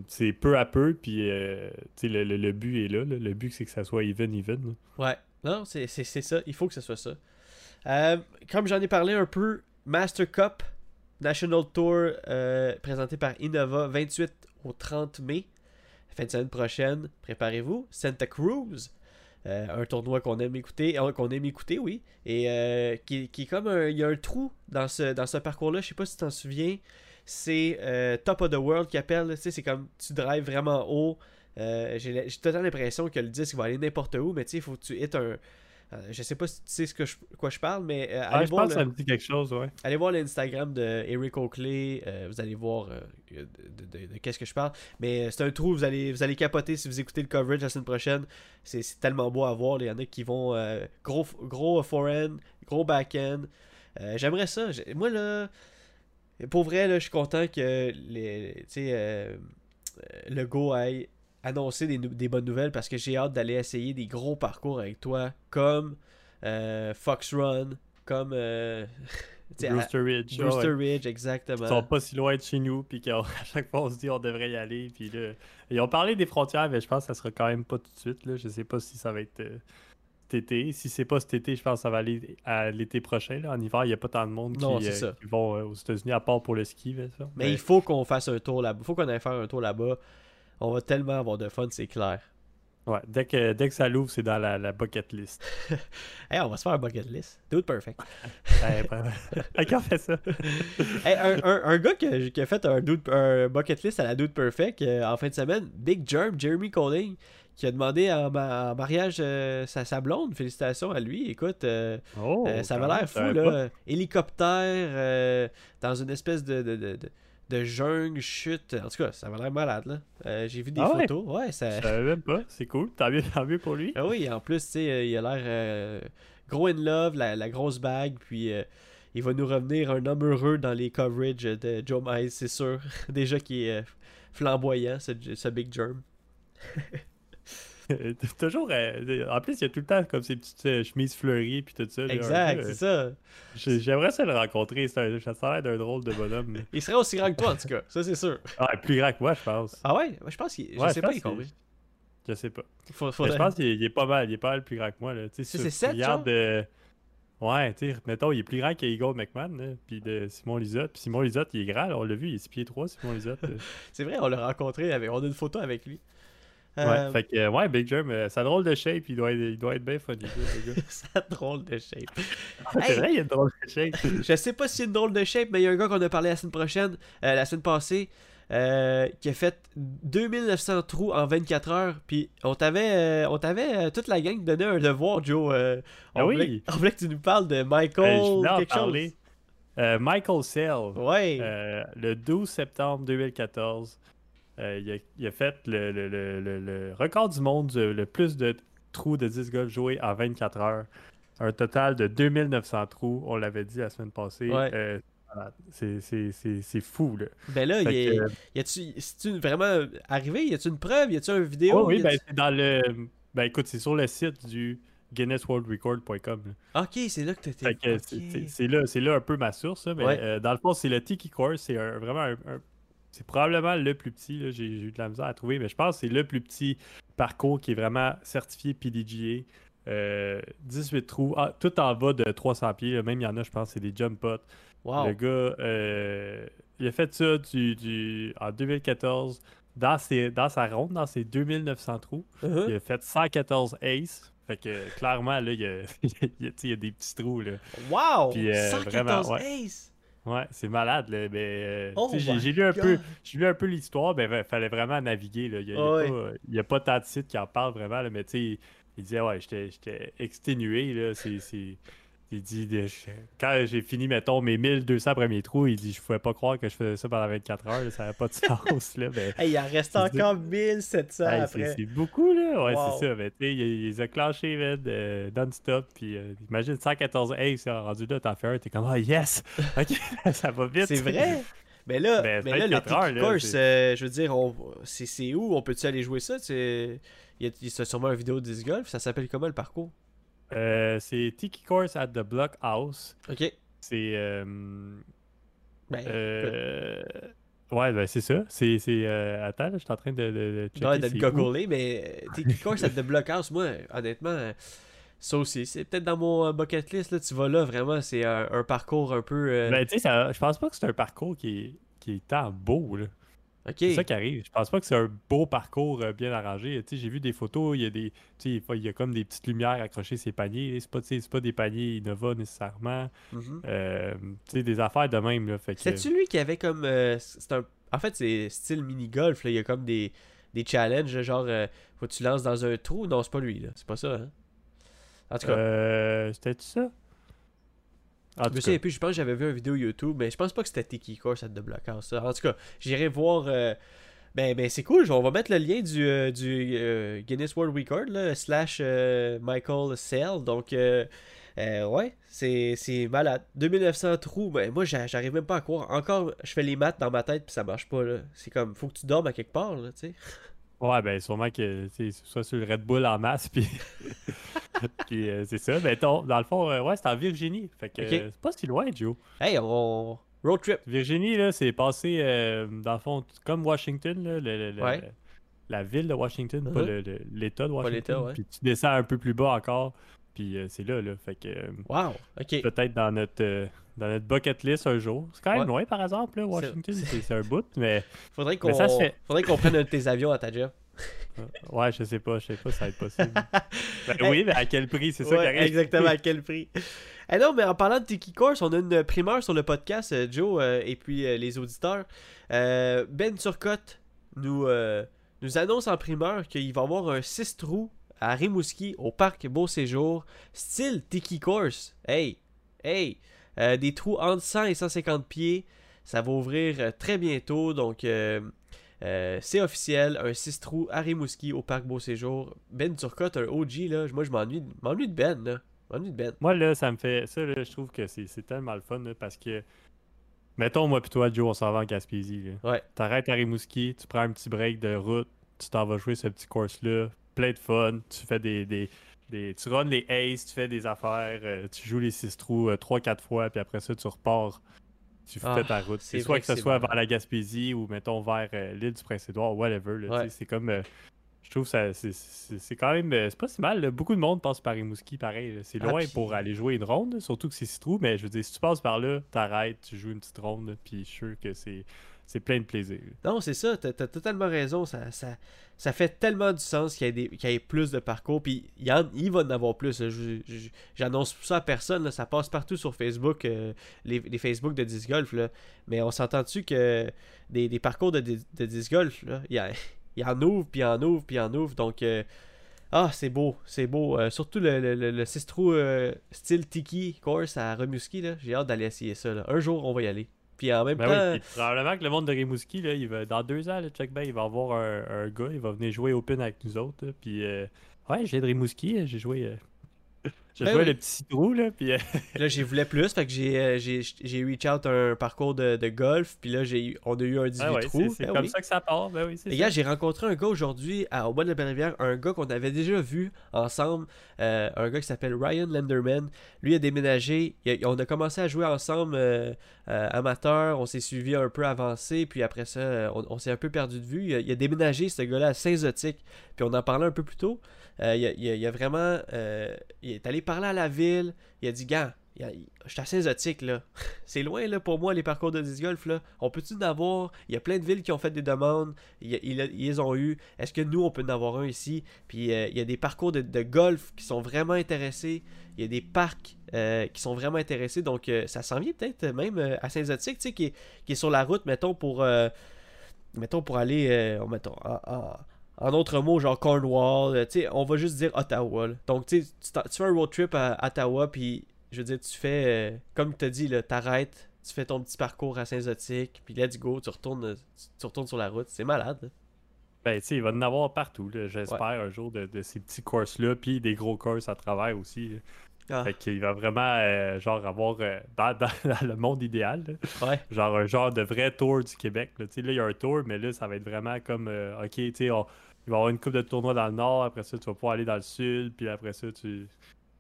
c'est peu à peu, puis le, le, le, but est là. Le but, c'est que ça soit even-even. Ouais, non, c'est ça. Il faut que ce soit ça. comme j'en ai parlé un peu, Master Cup National Tour présenté par Innova 28 au 30 mai. Fin de semaine prochaine, préparez-vous, Santa Cruz. Euh, un tournoi qu'on aime écouter, euh, qu'on aime écouter, oui, et euh, qui, est comme un, il y a un trou dans ce, dans ce parcours-là, je sais pas si tu t'en souviens, c'est Top of the World qui appelle, tu sais, c'est comme tu drives vraiment haut, j'ai totalement l'impression que le disque va aller n'importe où, mais tu sais, il faut que tu hits un, euh, je sais pas si tu sais ce que je, quoi je parle, mais euh, allez voir. Je pense que ça me dit quelque chose, ouais. Allez voir l'Instagram de Eric Oakley. Euh, vous allez voir de, qu'est-ce que je parle. Mais c'est un trou, vous allez, vous allez capoter si vous écoutez le coverage la semaine prochaine. C'est tellement beau à voir. Il y en a qui vont gros, gros forehand, gros backhand. J'aimerais ça. Moi, là, pour vrai, là, je suis content que les, le Go aille annoncer des, bonnes nouvelles parce que j'ai hâte d'aller essayer des gros parcours avec toi, comme euh, Fox Run, comme euh, *laughs* Brewster Ridge. Brewster Ridge, exactement. Ils sont pas si loin de chez nous, puis qu'à *laughs* chaque fois on se dit on devrait y aller. Puis là, ils ont parlé des frontières, mais je pense que ça sera quand même pas tout de suite. Là. Je sais pas si ça va être euh, cet été. Si c'est pas cet été, je pense que ça va aller à l'été prochain. Là. En hiver, il n'y a pas tant de monde qui, vont aux États-Unis à part pour le ski. Mais, mais il faut qu'on fasse un tour là-bas. Il faut qu'on aille faire un tour là-bas. On va tellement avoir de fun, c'est clair. Ouais, dès que, dès que ça l'ouvre, c'est dans la, bucket list. *laughs* hey, on va se faire un bucket list. Dude perfect. *laughs* *laughs* hey, Qui a fait ça? hey, un, un, un, gars qui a, qui a fait un, dude, un, bucket list à la Dude Perfect euh, en fin de semaine, Big Germ, Jeremy Colling, qui a demandé en, mariage euh, sa, blonde. Félicitations à lui. Écoute, euh, oh, ça avait l'air fou, là. Hélicoptère dans une espèce de, de de jungle, chute. En tout cas, ça va l'air malade, là. Euh, j'ai vu des ah photos. Ouais, ça. Je savais même pas. C'est cool. Tant mieux, tant mieux pour lui. Ah oui, en plus, tu sais, euh, il a l'air euh, gros in love, la, grosse bague, puis il va nous revenir un homme heureux dans les coverages de Joe Miles, c'est sûr. *laughs* Déjà qui est flamboyant, ce, ce Big Germ. *laughs* *laughs* toujours. Euh, en plus, il y a tout le temps comme ces petites euh, chemises fleuries puis tout ça. exact, c'est ça. J'aimerais ça le rencontrer. Ça a l'air d'un drôle de bonhomme. *laughs* il serait aussi grand que toi, en tout cas. Ça, c'est sûr. Ah, plus grand que moi, je pense. Ah ouais? Je pense qu'il. Je sais pas, il est combien. Je sais pas. Je pense qu'il est, pas mal. Il est pas mal plus grand que moi. C'est 7 regarde de... Ouais, tu sais, mettons, il est plus grand qu'Eagle McMahon, puis de Simon Lisotte. Puis Simon Lisotte, il est grand, on l'a vu, il est 6 pieds 3, Simon Lisotte. *laughs* c'est vrai, on l'a rencontré, avec... on a une photo avec lui. Ouais, euh, fait que, ouais, Big Germ, euh, ça drôle de shape, il doit être, il doit être bien funny. *laughs* ça drôle de shape. c'est vrai, il y a une drôle de shape. *laughs* je sais pas s'il y a une drôle de shape, mais il y a un gars qu'on a parlé la semaine prochaine, euh, la semaine passée, qui a fait 2900 trous en 24 heures. Puis on t'avait, on t'avait toute la gang donné un devoir, Joe. on, ah voulait, oui. on voulait que tu nous parles de Michael, quelque chose. Michael Sell. Ouais. le 12 septembre 2014. Euh, il, a, fait le, record du monde le plus de trous de disc golf joués en 24 heures. Un total de 2900 trous, on l'avait dit la semaine passée. Euh, c'est fou, là. Ben là, il y a-tu vraiment arrivé? Y a-tu une preuve? Y a-tu une vidéo? oui, ben c'est dans le... Ben écoute, c'est sur le site du GuinnessWorldRecord.com. Ok, c'est là que tu étais. C'est là, là un peu ma source, mais euh, dans le fond, c'est le Tiki Course. C'est vraiment un, c'est probablement le plus petit. J'ai eu de la misère à trouver, mais je pense que c'est le plus petit parcours qui est vraiment certifié PDGA. 18 euh, trous, ah, tout en bas de 300 pieds. Même il y en a, je pense, c'est des jump pots. Le gars, euh, il a fait ça du, en 2014 dans, dans sa ronde, dans ses 2900 trous. Uh-huh. Il a fait 114 aces. Fait que clairement, là, il y a, *laughs* il y a, des petits trous. Là. Wow! 114 euh, aces! Ouais, c'est malade, là. Mais, euh, Oh j'ai, lu un peu, j'ai lu un peu l'histoire, mais il fallait vraiment naviguer. Là. Il n'y a, Ouais. pas, a tant de sites qui en parlent vraiment, là, mais tu sais, il disait, ouais, j'étais, j'étais exténué. Là. C'est- Il dit, quand j'ai fini, mettons, mes 1200 premiers trous, il dit, je pouvais pas croire que je faisais ça pendant 24 heures, là, ça n'avait pas de *laughs* sens. Là, mais, Hey, il en reste encore 1700 hey, c'est, après. c'est beaucoup, là. Ouais, Wow. c'est ça. Mais tu sais, il, les a clenchés, euh, non-stop. Puis euh, imagine 114, hey, c'est rendu là, t'en fais un, t'es comme, ah, yes! *laughs* Ok, ça va vite. C'est vrai? *laughs* Mais là, Ben, mais là le 24 heures, Tiki là, Course, c'est- euh, je veux dire, c'est, où? On peut-tu aller jouer ça? C'est... Il y a, il y a sûrement une vidéo de disc golf. Ça s'appelle comment le parcours? Euh, c'est Tiki Course at the Block House. Ok. C'est. euh, Ben, euh, Ouais, ben c'est ça. C'est. Attends, je suis en train de, de, de le où. googler, mais Tiki Course at the Blockhouse, moi, honnêtement, ça aussi, c'est peut-être dans mon bucket list, là, tu vas là, vraiment, c'est un, un parcours un peu... Ben, tu sais, je pense pas que c'est un parcours qui est, qui est tant beau, là. C'est ça qui arrive. Je pense pas que c'est un beau parcours euh, bien arrangé. J'ai vu des photos, il y a des. Il y a comme des petites lumières accrochées sur ces paniers. C'est pas, pas des paniers Innova nécessairement. Euh, sais, des affaires de même, que. C'est-tu lui qui avait comme... euh, un... En fait, c'est style mini-golf, il y a comme des, des challenges, genre, faut que tu lances dans un trou, non, c'est pas lui, là, c'est pas ça, hein? En tout cas, Euh, C'était-tu ça? En tout cas, souviens plus, je pense que j'avais vu une vidéo YouTube, mais je pense pas que c'était Tiki Course à The Blockhouse. ça. En tout cas, j'irai voir. euh, Ben, ben c'est cool, on va mettre le lien du, euh, du euh, Guinness World Record, là, slash Michael Sell. Donc, ouais, c'est malade. 2900 trous, ben, moi, j'a- j'arrive même pas à croire. Encore, je fais les maths dans ma tête, puis ça marche pas, là. C'est comme, faut que tu dormes à quelque part, là, tu sais. Ouais, ben sûrement que sais, soit sur le Red Bull en masse, puis, *laughs* puis euh, c'est ça. Ben, ton- dans le fond, euh, ouais, c'est en Virginie. Fait que euh, c'est pas si loin, Joe. Hey, on. Road trip. Virginie, là, c'est passé, euh, dans le fond, comme Washington, là, le- le- le- Ouais. la ville de Washington, pas Uh-huh. l'État de Pas l'État, Washington. ouais. Puis tu descends un peu plus bas encore, puis c'est là, là. Fait que Wow, ok. peut-être dans notre, dans notre bucket list un jour. C'est quand même Ouais. loin, par exemple, là, Washington. C'est un bout, mais *laughs* Faudrait qu'on fait. faudrait qu'on prenne un de tes avions à ta job. euh, ouais, je sais pas, je sais pas si ça va être possible. *laughs* Ben oui, mais à quel prix, c'est ça qui arrive. exactement, à quel prix. *laughs* Eh non, mais en parlant de Tiki Course, on a une primeur sur le podcast, euh, Joe, euh, et puis euh, les auditeurs. Euh, ben Turcotte nous, nous annonce en primeur qu'il va avoir un 6 trous à Rimouski au parc Beau Séjour, style Tiki Course. Hey, hey, Euh, des trous entre 100 et 150 pieds. Ça va ouvrir euh, très bientôt, donc euh, euh, c'est officiel, un 6 trous à Rimouski au parc Beau Séjour. Ben Turcotte, un OG, là, moi je m'ennuie m'ennuie de Ben, là. M'ennuie de Ben. Moi, là, ça me fait. Ça, là, je trouve que c'est c'est tellement le fun, là, parce que. Mettons, moi, puis toi, Joe, on s'en va en Gaspésie. là. Ouais. T'arrêtes à Rimouski, tu prends un petit break de route, tu t'en vas jouer ce petit course-là, plein de fun, tu fais des. des, des- tu runs les aces, tu fais des affaires, euh, tu joues les six trous 3-4 fois, puis après ça, tu repars. Tu Ah, fais ta route. c'est soit que que ce soit bon. vers la Gaspésie ou, mettons, vers euh, l'île du Prince-Édouard, whatever. Ouais. C'est comme. euh, je trouve ça c'est- quand même euh, c'est pas si mal là. beaucoup de monde passe par Rimouski pareil c'est Ah, loin puis- pour aller jouer une ronde surtout que c'est six trous mais je veux dire si tu passes par là t'arrêtes tu joues une petite ronde puis je suis sûr que c'est c'est plein de plaisir Non, c'est ça, t'as as totalement raison. Ça, ça, fait tellement du sens qu'il y, qu'il y ait plus de parcours. Puis il, il va en avoir plus. J'annonce ça à personne. Ça passe partout sur Facebook, euh, les, les Facebook de disc golf. Mais on s'entend-tu que des, parcours de, de disc golf, il y, y en ouvre, puis en ouvre, puis en ouvre. Donc, euh, ah, c'est beau, c'est beau. Euh, surtout le, le, le, le 6 trous style Tiki Course à Remuski. J'ai hâte d'aller essayer ça. là. Un jour, on va y aller. Puis en même Ben temps. oui, probablement que le monde de Rimouski là, il va, dans deux ans le check ben, il va avoir un, un gars il va venir jouer Open avec nous autres là, puis euh, ouais j'ai de Rimouski euh, j'ai joué euh, j'ai Ben joué oui. le petit trou là puis euh, *laughs* Là, j'ai voulu plus, fait que j'ai, euh, j'ai, j'ai reach out un parcours de, de golf, puis là, j'ai, on a eu un 18 ah ouais, trous. c'est c'est Ben comme oui. ça que ça part ben oui c'est Les ça. gars, j'ai rencontré un gars aujourd'hui à- au bois de la Belle-Rivière, un gars qu'on avait déjà vu ensemble, euh, un gars qui s'appelle Ryan Lenderman. Lui a déménagé, il a- on a commencé à jouer ensemble euh, euh, amateur, on s'est suivi un peu avancé, puis après ça, on, on s'est un peu perdu de vue. Il a, il a déménagé, ce gars-là, à Saint-Zotique, puis on en parlait un peu plus tôt. Euh, il, a, il a- vraiment. euh, il est allé parler à la ville. Il a dit Gars, je suis assez exotique, là. *laughs* C'est loin, là, pour moi, les parcours de disc golf, là. On peut-tu en avoir? Il y a plein de villes qui ont fait des demandes. Ils, les ont eu. Est-ce que nous, on peut en avoir un ici? Puis euh, il y a des parcours de, golf qui sont vraiment intéressés. Il y a des parcs qui sont vraiment intéressés. Donc, ça s'en vient peut-être même à Saint-Zotique, tu sais, qui est, sur la route, mettons, pour, mettons, pour aller, mettons, autre mot, genre Cornwall, tu sais, on va juste dire Ottawa. Donc, tu, tu fais un road trip à Ottawa, puis je veux dire, tu fais, euh, comme tu as dit, t'arrêtes, tu fais ton petit parcours à Saint-Zotique, puis let's go, tu retournes, tu, retournes sur la route. C'est malade. Ben, tu sais, il va en avoir partout, j'espère, un jour, de, ces petits courses-là, puis des gros courses à travers aussi. Ah. Fait qu'il va vraiment, euh, genre, avoir, euh, dans, *laughs* le monde idéal, genre un genre de vrai tour du Québec. Tu sais, là, il y a un tour, mais là, ça va être vraiment comme, OK, tu sais, il va y avoir une coupe de tournois dans le nord, après ça, tu vas pouvoir aller dans le sud, puis après ça, tu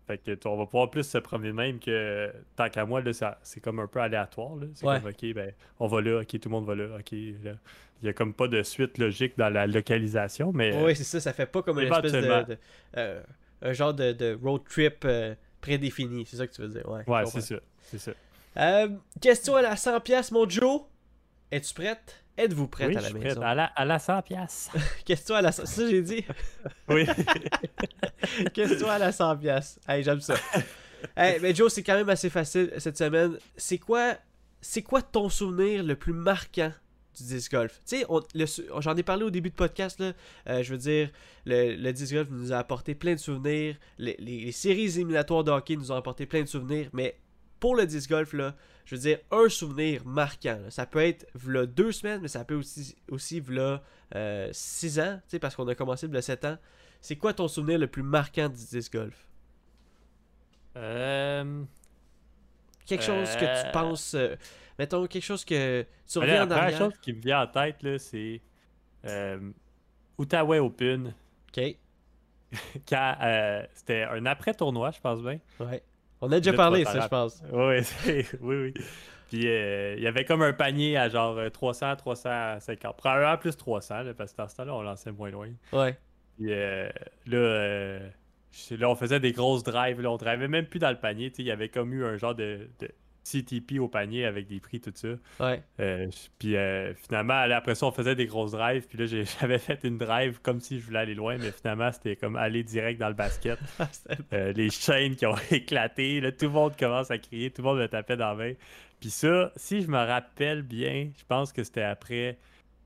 fait que on va pouvoir plus se promener même que tant qu'à moi, là, c'est comme un peu aléatoire. C'est comme ok, ben, on va là, ok, tout le monde va là, ok. Il y a comme pas de suite logique dans la localisation, mais. Oui, c'est ça, ça fait pas comme une espèce de, euh, un genre de, road trip euh, prédéfini, c'est ça que tu veux dire. Ouais, ouais c'est ça. C'est ça. Euh, question à la 100$, mon Joe. Es-tu prête? Êtes-vous prête à la je maison? Prête. À la, à la 100 pièces. *laughs* Question à la 100 ça j'ai dit. *laughs* oui. *laughs* Question à la 100 pièces. Hey, j'aime ça. hey, mais Joe, c'est quand même assez facile cette semaine. C'est quoi c'est quoi ton souvenir le plus marquant du disc golf? Tu sais, j'en ai parlé au début de podcast, là. Euh, je veux dire, le, le, disc golf nous a apporté plein de souvenirs. Les, les, séries éliminatoires de hockey nous ont apporté plein de souvenirs. Mais pour le disc golf, là, je veux dire, un souvenir marquant. Ça peut être v'là deux semaines, mais ça peut aussi, aussi v'là euh, six ans, parce qu'on a commencé v'là sept ans. C'est quoi ton souvenir le plus marquant du disc golf? Euh... Quelque chose que tu euh, penses... Mettons, quelque chose que tu reviens en arrière. La chose qui me vient en tête, là, c'est... Outaouais Open. OK. *laughs* Quand c'était un après-tournoi, je pense bien. Ouais. On a déjà parlé, ça, je pense. *laughs* Oui, oui, oui. Puis euh, il y avait comme un panier à genre 300, 350. Probablement plus 300, là, parce que dans ce temps-là, on lançait moins loin. Ouais. Puis euh, là, euh, là, on faisait des grosses drives. Là, on drivait même plus dans le panier. Il y avait comme eu un genre de, CTP au panier avec des prix, tout ça. Ouais. Euh, puis euh, finalement, après ça, on faisait des grosses drives. Puis là, *laughs* j'avais fait une drive comme si je voulais aller loin, mais finalement, c'était comme aller direct dans le basket. *laughs* Euh, les chaînes qui ont *laughs* éclaté, là, tout le monde commence à crier, tout le monde me tapait dans la main. Puis ça, si je me rappelle bien, je pense que c'était après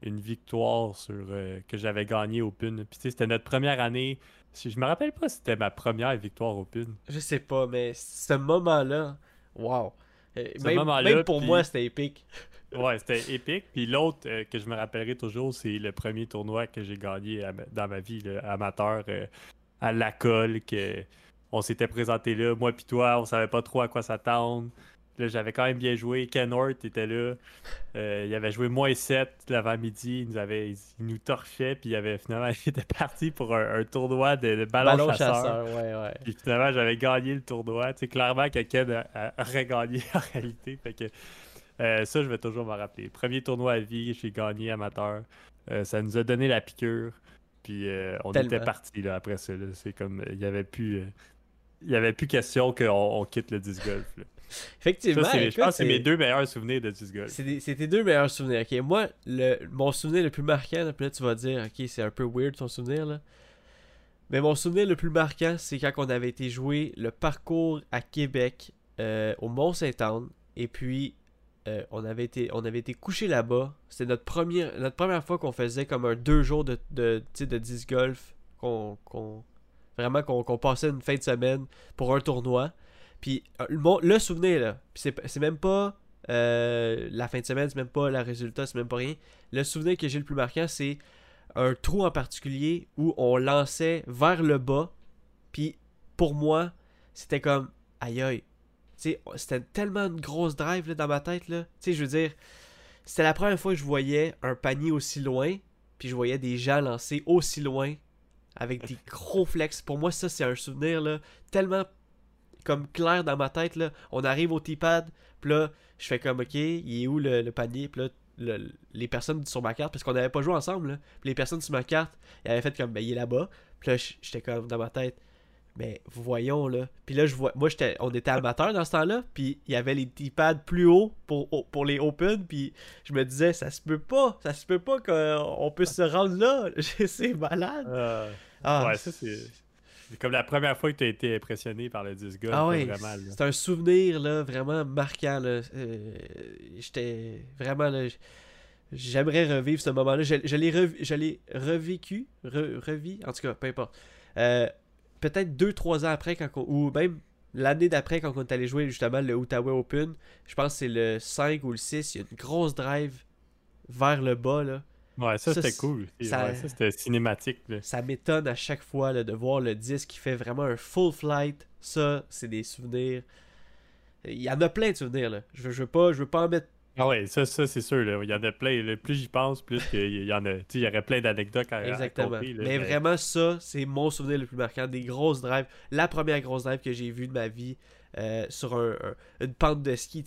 une victoire sur que j'avais gagné au PUN. Puis tu sais, c'était notre première année. Je me rappelle pas si c'était ma première victoire au PUN. Je sais pas, mais ce moment-là, wow. Euh, même, pour moi, c'était épique. *laughs* ouais, c'était épique. Puis l'autre euh, que je me rappellerai toujours, c'est le premier tournoi que j'ai gagné dans ma vie amateur euh, à la colle. Que on s'était présenté là, moi puis toi, on savait pas trop à quoi s'attendre. Là, j'avais quand même bien joué. Ken Hort était là. Euh, il avait joué moins 7 l'avant-midi. Il nous avait il, nous torchait. Puis il avait finalement *laughs* il était parti pour un, tournoi de, ballon, chasseur. ouais, ouais. Puis finalement, j'avais gagné le tournoi. Tu sais, clairement que Ken aurait gagné *laughs* en réalité. Fait que euh, ça, je vais toujours me rappeler. Premier tournoi à vie, j'ai gagné amateur. Euh, ça nous a donné la piqûre. Puis on était parti là, après ça. C'est comme il n'y avait plus. Il y avait plus question qu'on quitte le disc golf. Effectivement. je pense que c'est mes deux meilleurs souvenirs de disc golf. C'est tes deux meilleurs souvenirs. Ok, moi, le, mon souvenir le plus marquant, là, là tu vas dire, ok, c'est un peu weird ton souvenir là. Mais mon souvenir le plus marquant, c'est quand on avait été jouer le parcours à Québec euh, au Mont-Saint-Anne. Et puis, euh, on, avait été, on avait été couché là-bas. C'était notre première, notre première fois qu'on faisait comme un deux jours de, de, de disc golf. Qu'on, vraiment qu'on passait une fin de semaine pour un tournoi. Puis euh, le, souvenir, là, c'est même pas euh, la fin de semaine, c'est même pas le résultat, c'est même pas rien. Le souvenir que j'ai le plus marquant, c'est un trou en particulier où on lançait vers le bas. Puis pour moi, c'était comme aïe aïe. C'était tellement une grosse drive dans ma tête. Là. je veux dire, c'était la première fois que je voyais un panier aussi loin. Puis je voyais des gens lancer aussi loin avec des gros flex. Pour moi, ça, c'est un souvenir là, tellement comme clair dans ma tête. Là. On arrive au T-pad, puis là, je fais comme, ok, il est où le, panier? Puis là, les personnes sur ma carte, parce qu'on n'avait pas joué ensemble, là, les personnes sur ma carte, ils avaient fait comme, ben, il est là-bas. Puis là, j'étais comme dans ma tête, Mais voyons là. Puis là, je vois, moi, j'étais, on était amateur dans ce temps-là. Puis il y avait les D-pads plus hauts pour, pour les Open. Puis je me disais, ça se peut pas. Ça se peut pas qu'on puisse se rendre là. *laughs* c'est malade. Euh, ah, ouais, ça c'est. comme la première fois que tu as été impressionné par le golf. Ah ouais, c'est un souvenir là, vraiment marquant. Euh, j'étais vraiment là, J'aimerais revivre ce moment-là. Je, l'ai revécu, revis, en tout cas, peu importe. Euh, peut-être 2-3 ans après, quand ou même l'année d'après, quand on est allé jouer justement le Ottawa Open, je pense que c'est le 5 ou le 6, il y a une grosse drive vers le bas. Là. Ouais, ça, c'était cool. Ça, c'était cinématique. Ça m'étonne à chaque fois de voir le disque qui fait vraiment un full flight. Ça, c'est des souvenirs. Il y en a plein de souvenirs. Là. Je, je, veux pas, je veux pas en mettre ah ouais, ça, ça c'est sûr. Là. Il y en a plein. Plus j'y pense, plus il y en a. Il y aurait plein d'anecdotes à, Exactement. mais, vraiment, ça, c'est mon souvenir le plus marquant. Des grosses drives. La première grosse drive que j'ai vue de ma vie euh, sur une pente de ski,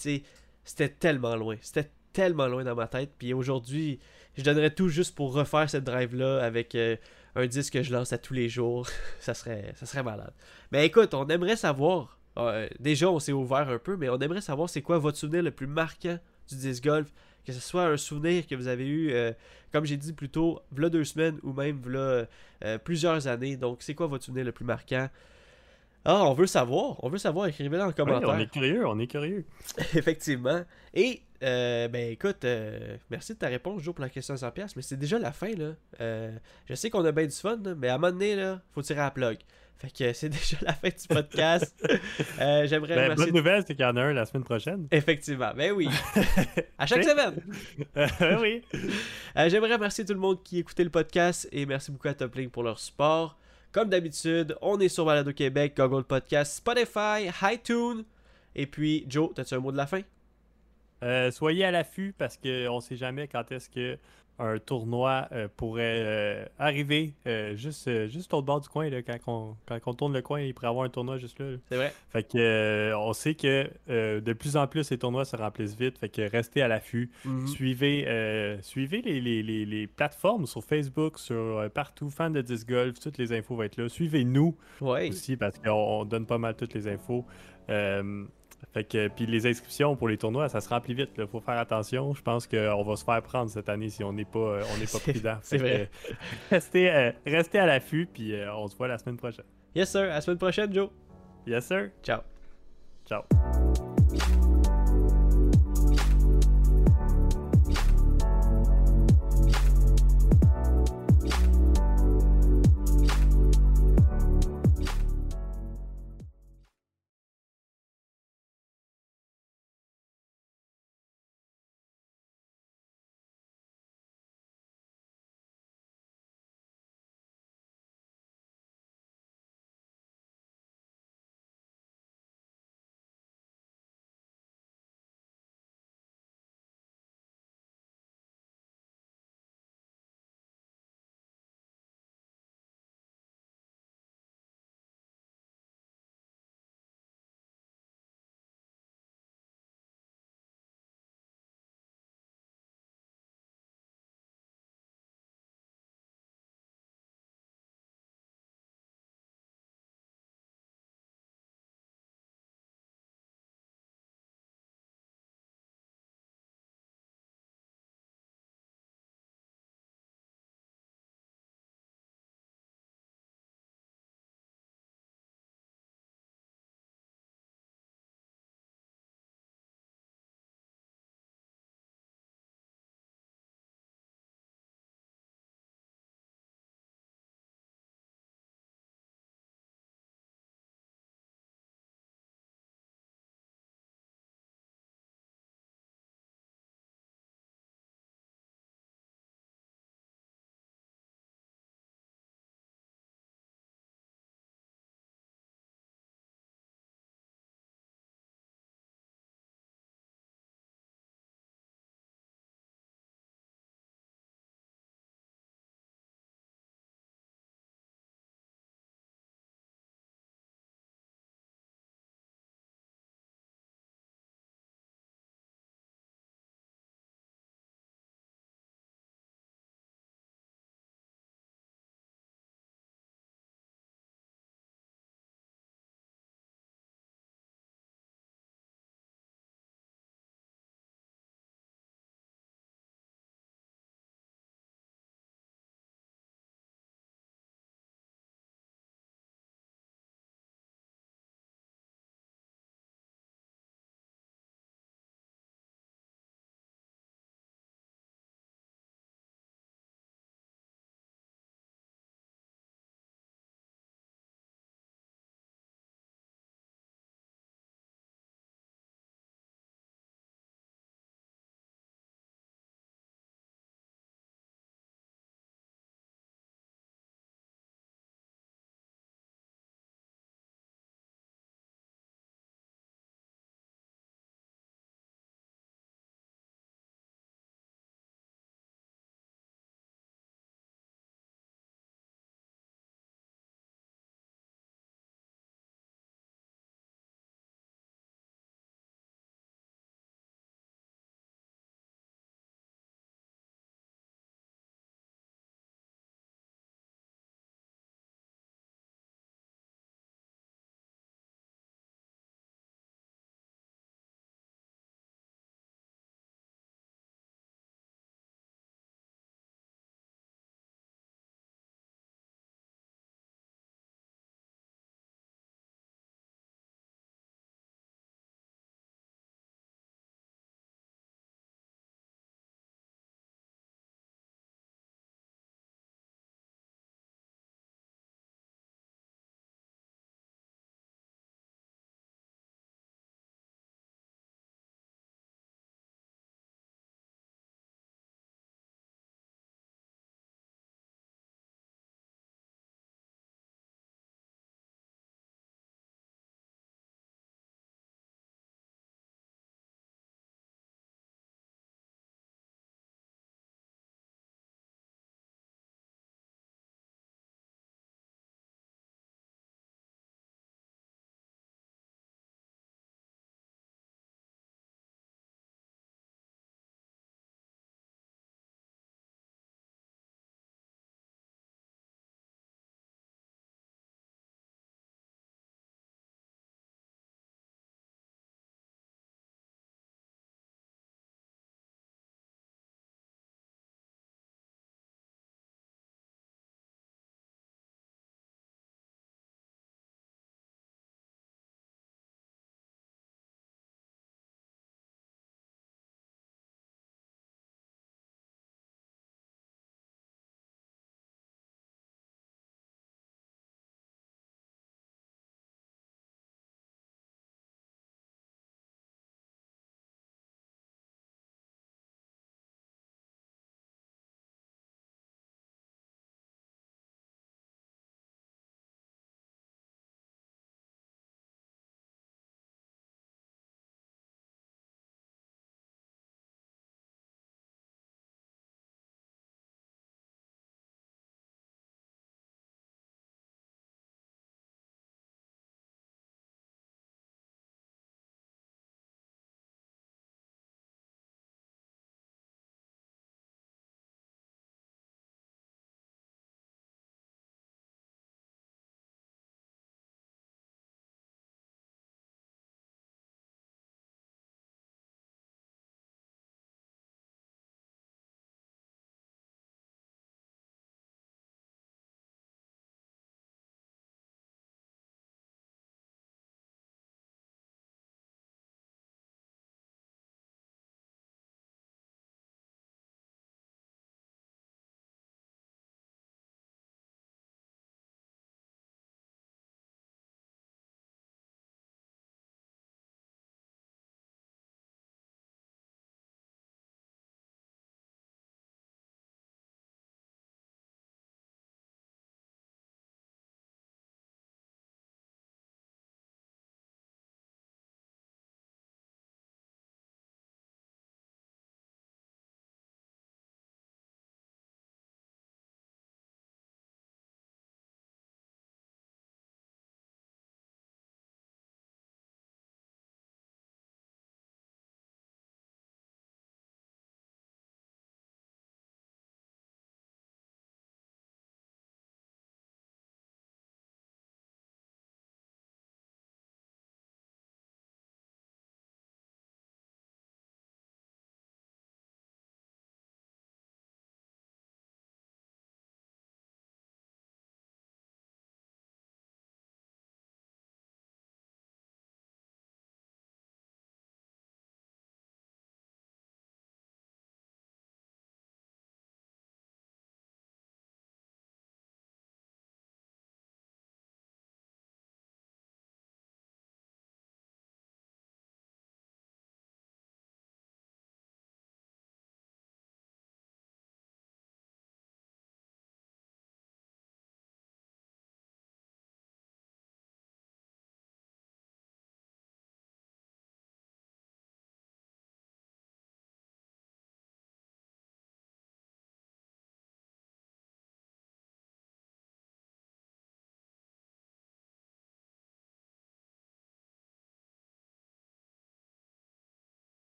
c'était tellement loin. C'était tellement loin dans ma tête. Puis aujourd'hui, je donnerais tout juste pour refaire cette drive-là avec euh, un disque que je lance à tous les jours. *laughs* ça, serait, ça serait malade. Mais écoute, on aimerait savoir. Euh, déjà, on s'est ouvert un peu, mais on aimerait savoir c'est quoi votre souvenir le plus marquant du disc golf, que ce soit un souvenir que vous avez eu, euh, comme j'ai dit plus tôt, v'là deux semaines ou même v'là plusieurs années. Donc, c'est quoi votre souvenir le plus marquant? Ah, on veut savoir. On veut savoir. Écrivez-le dans le commentaire. on est curieux, on est curieux. *laughs* Effectivement. Et, euh, ben écoute, merci de ta réponse, Joe, pour la question 100$. Mais c'est déjà la fin, là. je sais qu'on a bien du fun, mais à un moment donné, là, faut tirer à la plug. Fait que c'est *laughs* déjà la fin du podcast. euh, J'aimerais ben, Bonne nouvelle, c'est qu'il y en a un la semaine prochaine. Effectivement. Ben oui. *laughs* à chaque semaine. *laughs* Oui. Euh, j'aimerais remercier tout le monde qui écoutait le podcast et merci beaucoup à Toplink pour leur support. Comme d'habitude, on est sur Balado Québec, Google Podcast, Spotify, iTunes. Et puis, Joe, as-tu un mot de la fin? Euh, soyez à l'affût parce qu'on ne sait jamais quand est-ce que un tournoi euh, pourrait euh, arriver juste, juste au bord du coin. Là, quand, on, tourne le coin, il pourrait y avoir un tournoi juste là. C'est vrai. Fait que on sait que de plus en plus les tournois se remplissent vite. Fait que restez à l'affût. Mm-hmm. Suivez, suivez les, plateformes sur Facebook, sur partout, fan de disc golf, toutes les infos vont être là. Suivez-nous aussi parce qu'on donne pas mal toutes les infos. Fait que, puis les inscriptions pour les tournois, ça se remplit vite. Il faut faire attention. Je pense qu'on va se faire prendre cette année si on n'est pas, euh, on n'est pas prudent. C'est vrai. restez, euh, restez, à l'affût, puis euh, on se voit la semaine prochaine. Yes, sir. À la semaine prochaine, Joe. Yes, sir. Ciao. Ciao.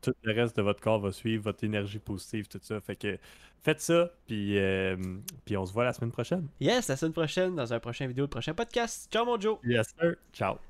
Tout le reste de votre corps va suivre, votre énergie positive, tout ça. Fait que faites ça, puis, euh, puis on se voit la semaine prochaine. Yes, la semaine prochaine, dans un prochain vidéo, le prochain podcast. Ciao mon Joe! Yes, sir. Ciao.